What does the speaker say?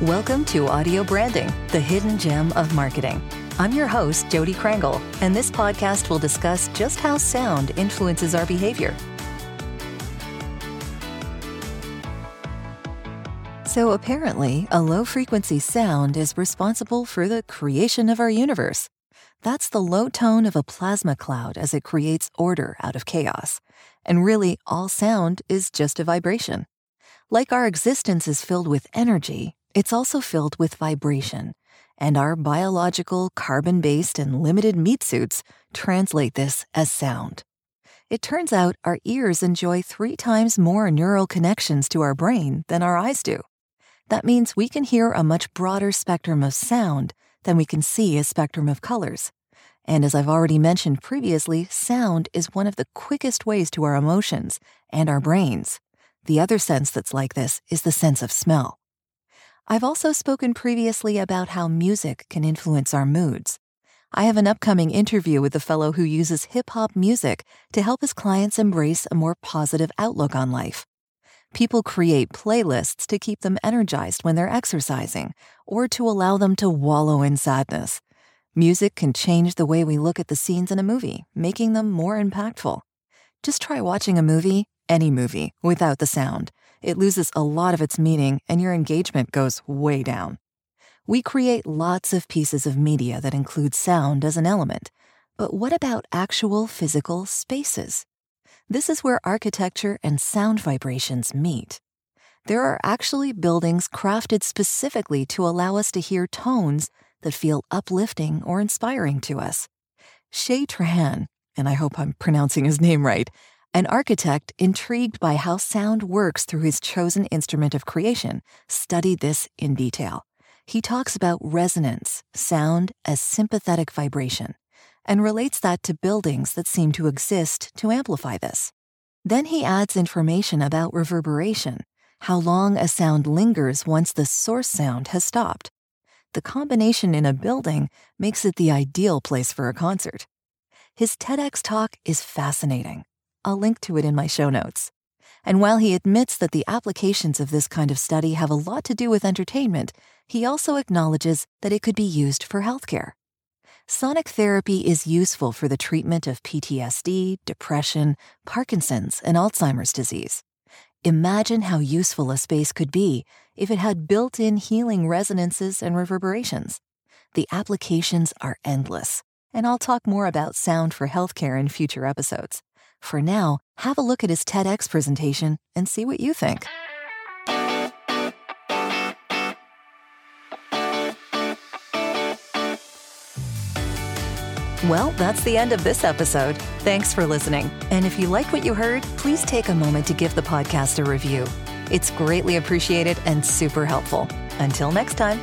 Welcome to Audio Branding, the hidden gem of marketing. I'm your host, Jodi Krangle, and this podcast will discuss just how sound influences our behavior. So, apparently, a low frequency sound is responsible for the creation of our universe. That's the low tone of a plasma cloud as it creates order out of chaos. And really, all sound is just a vibration. Like our existence is filled with energy, it's also filled with vibration, and our biological, carbon based, and limited meat suits translate this as sound. It turns out our ears enjoy three times more neural connections to our brain than our eyes do. That means we can hear a much broader spectrum of sound than we can see a spectrum of colors. And as I've already mentioned previously, sound is one of the quickest ways to our emotions and our brains. The other sense that's like this is the sense of smell. I've also spoken previously about how music can influence our moods. I have an upcoming interview with a fellow who uses hip hop music to help his clients embrace a more positive outlook on life. People create playlists to keep them energized when they're exercising or to allow them to wallow in sadness. Music can change the way we look at the scenes in a movie, making them more impactful. Just try watching a movie, any movie, without the sound it loses a lot of its meaning and your engagement goes way down. We create lots of pieces of media that include sound as an element, but what about actual physical spaces? This is where architecture and sound vibrations meet. There are actually buildings crafted specifically to allow us to hear tones that feel uplifting or inspiring to us. Shay Trahan, and I hope I'm pronouncing his name right, an architect, intrigued by how sound works through his chosen instrument of creation, studied this in detail. He talks about resonance, sound as sympathetic vibration, and relates that to buildings that seem to exist to amplify this. Then he adds information about reverberation, how long a sound lingers once the source sound has stopped. The combination in a building makes it the ideal place for a concert. His TEDx talk is fascinating. I'll link to it in my show notes. And while he admits that the applications of this kind of study have a lot to do with entertainment, he also acknowledges that it could be used for healthcare. Sonic therapy is useful for the treatment of PTSD, depression, Parkinson's, and Alzheimer's disease. Imagine how useful a space could be if it had built in healing resonances and reverberations. The applications are endless, and I'll talk more about sound for healthcare in future episodes. For now, have a look at his TEDx presentation and see what you think. Well, that's the end of this episode. Thanks for listening. And if you like what you heard, please take a moment to give the podcast a review. It's greatly appreciated and super helpful. Until next time.